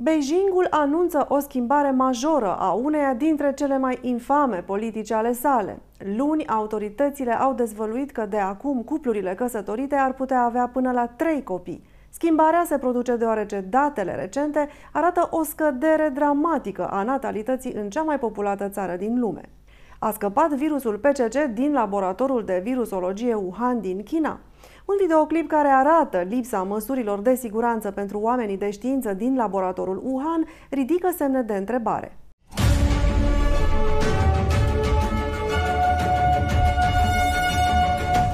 Beijingul anunță o schimbare majoră a uneia dintre cele mai infame politici ale sale. Luni, autoritățile au dezvăluit că de acum cuplurile căsătorite ar putea avea până la trei copii. Schimbarea se produce deoarece datele recente arată o scădere dramatică a natalității în cea mai populată țară din lume. A scăpat virusul PCC din laboratorul de virusologie Wuhan din China. Un videoclip care arată lipsa măsurilor de siguranță pentru oamenii de știință din laboratorul Wuhan ridică semne de întrebare.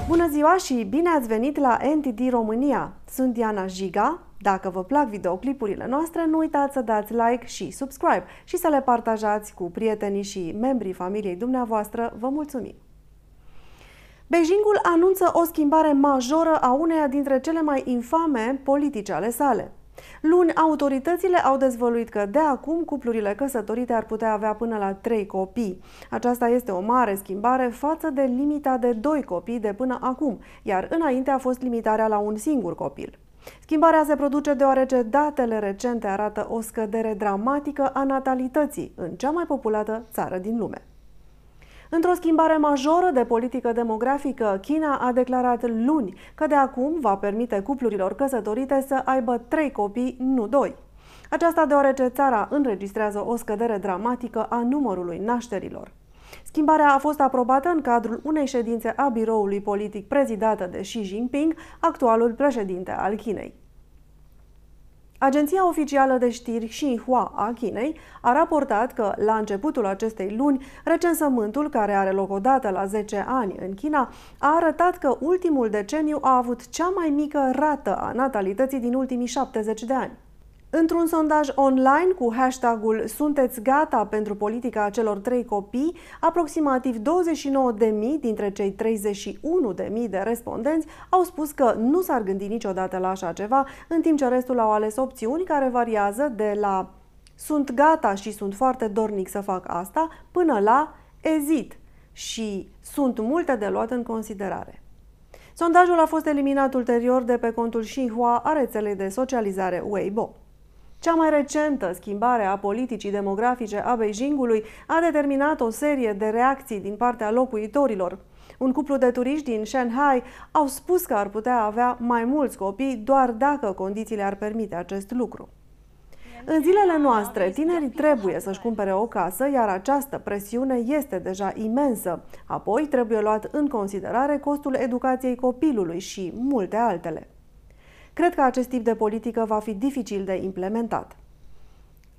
Bună ziua și bine ați venit la NTD România! Sunt Diana Jiga. Dacă vă plac videoclipurile noastre, nu uitați să dați like și subscribe și să le partajați cu prietenii și membrii familiei dumneavoastră. Vă mulțumim! Beijingul anunță o schimbare majoră a uneia dintre cele mai infame politici ale sale. Luni, autoritățile au dezvăluit că de acum cuplurile căsătorite ar putea avea până la trei copii. Aceasta este o mare schimbare față de limita de doi copii de până acum, iar înainte a fost limitarea la un singur copil. Schimbarea se produce deoarece datele recente arată o scădere dramatică a natalității în cea mai populată țară din lume. Într-o schimbare majoră de politică demografică, China a declarat luni că de acum va permite cuplurilor căsătorite să aibă trei copii, nu doi. Aceasta deoarece țara înregistrează o scădere dramatică a numărului nașterilor. Schimbarea a fost aprobată în cadrul unei ședințe a biroului politic prezidată de Xi Jinping, actualul președinte al Chinei. Agenția oficială de știri Xinhua a Chinei a raportat că, la începutul acestei luni, recensământul, care are loc odată la 10 ani în China, a arătat că ultimul deceniu a avut cea mai mică rată a natalității din ultimii 70 de ani. Într-un sondaj online cu hashtagul Sunteți gata pentru politica celor trei copii, aproximativ 29.000 dintre cei 31.000 de respondenți au spus că nu s-ar gândi niciodată la așa ceva, în timp ce restul au ales opțiuni care variază de la sunt gata și sunt foarte dornic să fac asta, până la ezit și sunt multe de luat în considerare. Sondajul a fost eliminat ulterior de pe contul Xinhua a rețelei de socializare Weibo. Cea mai recentă schimbare a politicii demografice a Beijingului a determinat o serie de reacții din partea locuitorilor. Un cuplu de turiști din Shanghai au spus că ar putea avea mai mulți copii doar dacă condițiile ar permite acest lucru. În zilele noastre, tinerii trebuie să-și cumpere o casă, iar această presiune este deja imensă. Apoi trebuie luat în considerare costul educației copilului și multe altele. Cred că acest tip de politică va fi dificil de implementat.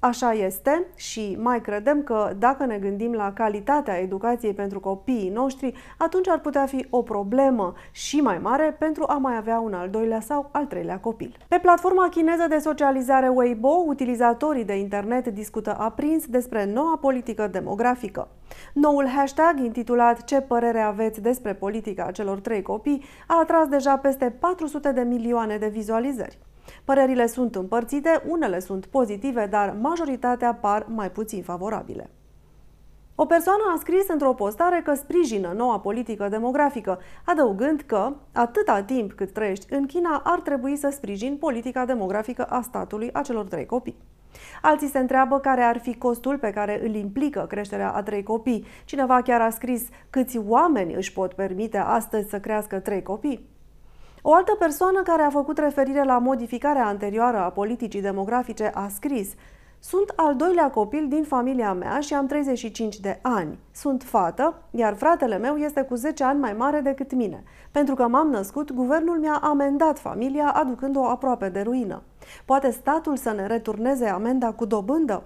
Așa este și mai credem că dacă ne gândim la calitatea educației pentru copiii noștri, atunci ar putea fi o problemă și mai mare pentru a mai avea un al doilea sau al treilea copil. Pe platforma chineză de socializare Weibo, utilizatorii de internet discută aprins despre noua politică demografică. Noul hashtag, intitulat Ce părere aveți despre politica celor trei copii, a atras deja peste 400 de milioane de vizualizări. Părerile sunt împărțite, unele sunt pozitive, dar majoritatea par mai puțin favorabile. O persoană a scris într-o postare că sprijină noua politică demografică, adăugând că, atâta timp cât trăiești în China, ar trebui să sprijin politica demografică a statului a celor trei copii. Alții se întreabă care ar fi costul pe care îl implică creșterea a trei copii. Cineva chiar a scris câți oameni își pot permite astăzi să crească trei copii. O altă persoană care a făcut referire la modificarea anterioară a politicii demografice a scris Sunt al doilea copil din familia mea și am 35 de ani. Sunt fată, iar fratele meu este cu 10 ani mai mare decât mine. Pentru că m-am născut, guvernul mi-a amendat familia aducând-o aproape de ruină. Poate statul să ne returneze amenda cu dobândă?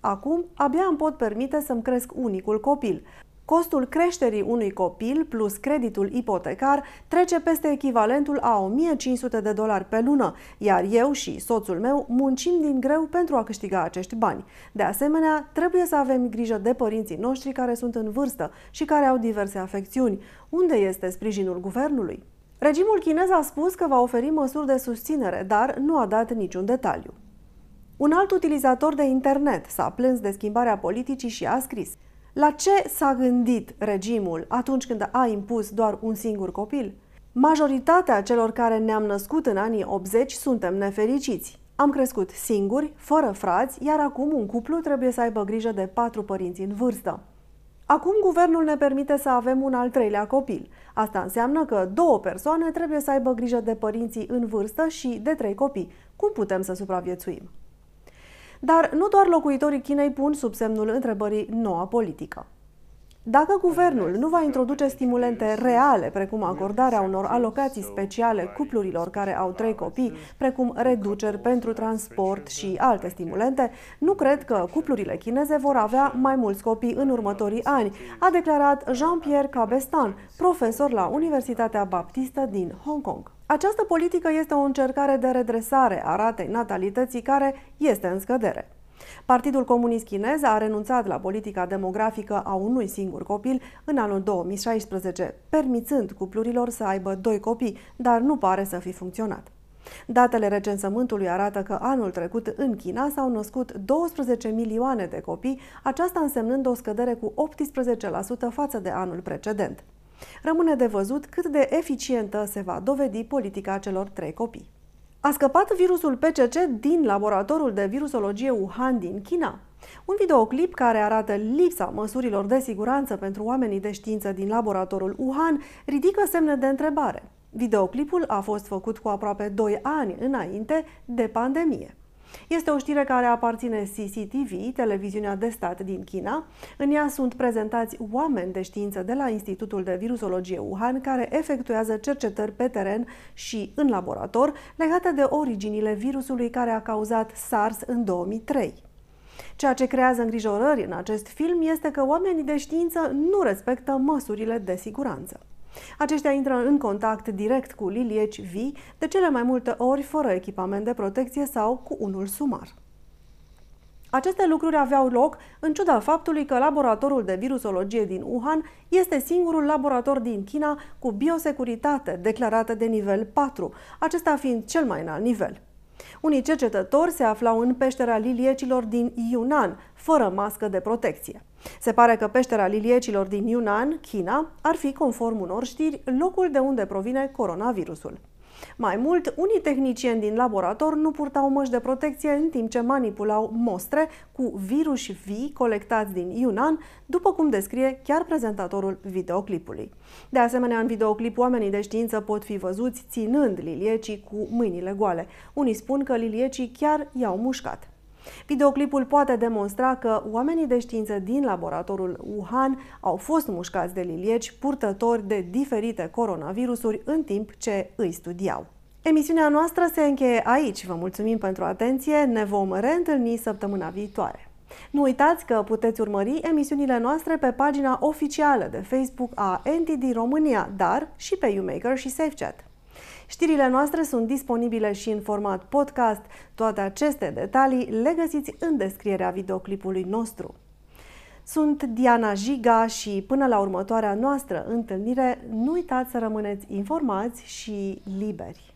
Acum, abia îmi pot permite să-mi cresc unicul copil. Costul creșterii unui copil plus creditul ipotecar trece peste echivalentul a 1500 de dolari pe lună, iar eu și soțul meu muncim din greu pentru a câștiga acești bani. De asemenea, trebuie să avem grijă de părinții noștri care sunt în vârstă și care au diverse afecțiuni. Unde este sprijinul guvernului? Regimul chinez a spus că va oferi măsuri de susținere, dar nu a dat niciun detaliu. Un alt utilizator de internet s-a plâns de schimbarea politicii și a scris – la ce s-a gândit regimul atunci când a impus doar un singur copil? Majoritatea celor care ne-am născut în anii 80 suntem nefericiți. Am crescut singuri, fără frați, iar acum un cuplu trebuie să aibă grijă de patru părinți în vârstă. Acum guvernul ne permite să avem un al treilea copil. Asta înseamnă că două persoane trebuie să aibă grijă de părinții în vârstă și de trei copii. Cum putem să supraviețuim? Dar nu doar locuitorii Chinei pun sub semnul întrebării noua politică. Dacă guvernul nu va introduce stimulente reale, precum acordarea unor alocații speciale cuplurilor care au trei copii, precum reduceri pentru transport și alte stimulente, nu cred că cuplurile chineze vor avea mai mulți copii în următorii ani, a declarat Jean-Pierre Cabestan, profesor la Universitatea Baptistă din Hong Kong. Această politică este o încercare de redresare a ratei natalității care este în scădere. Partidul Comunist Chinez a renunțat la politica demografică a unui singur copil în anul 2016, permițând cuplurilor să aibă doi copii, dar nu pare să fi funcționat. Datele recensământului arată că anul trecut în China s-au născut 12 milioane de copii, aceasta însemnând o scădere cu 18% față de anul precedent. Rămâne de văzut cât de eficientă se va dovedi politica celor trei copii. A scăpat virusul PCC din laboratorul de virusologie Wuhan din China. Un videoclip care arată lipsa măsurilor de siguranță pentru oamenii de știință din laboratorul Wuhan ridică semne de întrebare. Videoclipul a fost făcut cu aproape 2 ani înainte de pandemie. Este o știre care aparține CCTV, televiziunea de stat din China. În ea sunt prezentați oameni de știință de la Institutul de Virusologie Wuhan care efectuează cercetări pe teren și în laborator legate de originile virusului care a cauzat SARS în 2003. Ceea ce creează îngrijorări în acest film este că oamenii de știință nu respectă măsurile de siguranță. Aceștia intră în contact direct cu lilieci vii, de cele mai multe ori fără echipament de protecție sau cu unul sumar. Aceste lucruri aveau loc în ciuda faptului că laboratorul de virusologie din Wuhan este singurul laborator din China cu biosecuritate declarată de nivel 4, acesta fiind cel mai înalt nivel. Unii cercetători se aflau în peștera liliecilor din Yunnan, fără mască de protecție. Se pare că peștera liliecilor din Yunnan, China, ar fi, conform unor știri, locul de unde provine coronavirusul. Mai mult, unii tehnicieni din laborator nu purtau măști de protecție în timp ce manipulau mostre cu virus vii colectați din Yunnan, după cum descrie chiar prezentatorul videoclipului. De asemenea, în videoclip, oamenii de știință pot fi văzuți ținând liliecii cu mâinile goale. Unii spun că liliecii chiar i-au mușcat. Videoclipul poate demonstra că oamenii de știință din laboratorul Wuhan au fost mușcați de lilieci purtători de diferite coronavirusuri în timp ce îi studiau. Emisiunea noastră se încheie aici. Vă mulțumim pentru atenție. Ne vom reîntâlni săptămâna viitoare. Nu uitați că puteți urmări emisiunile noastre pe pagina oficială de Facebook a NTD România, dar și pe YouMaker și SafeChat. Știrile noastre sunt disponibile și în format podcast. Toate aceste detalii le găsiți în descrierea videoclipului nostru. Sunt Diana Jiga și până la următoarea noastră întâlnire, nu uitați să rămâneți informați și liberi.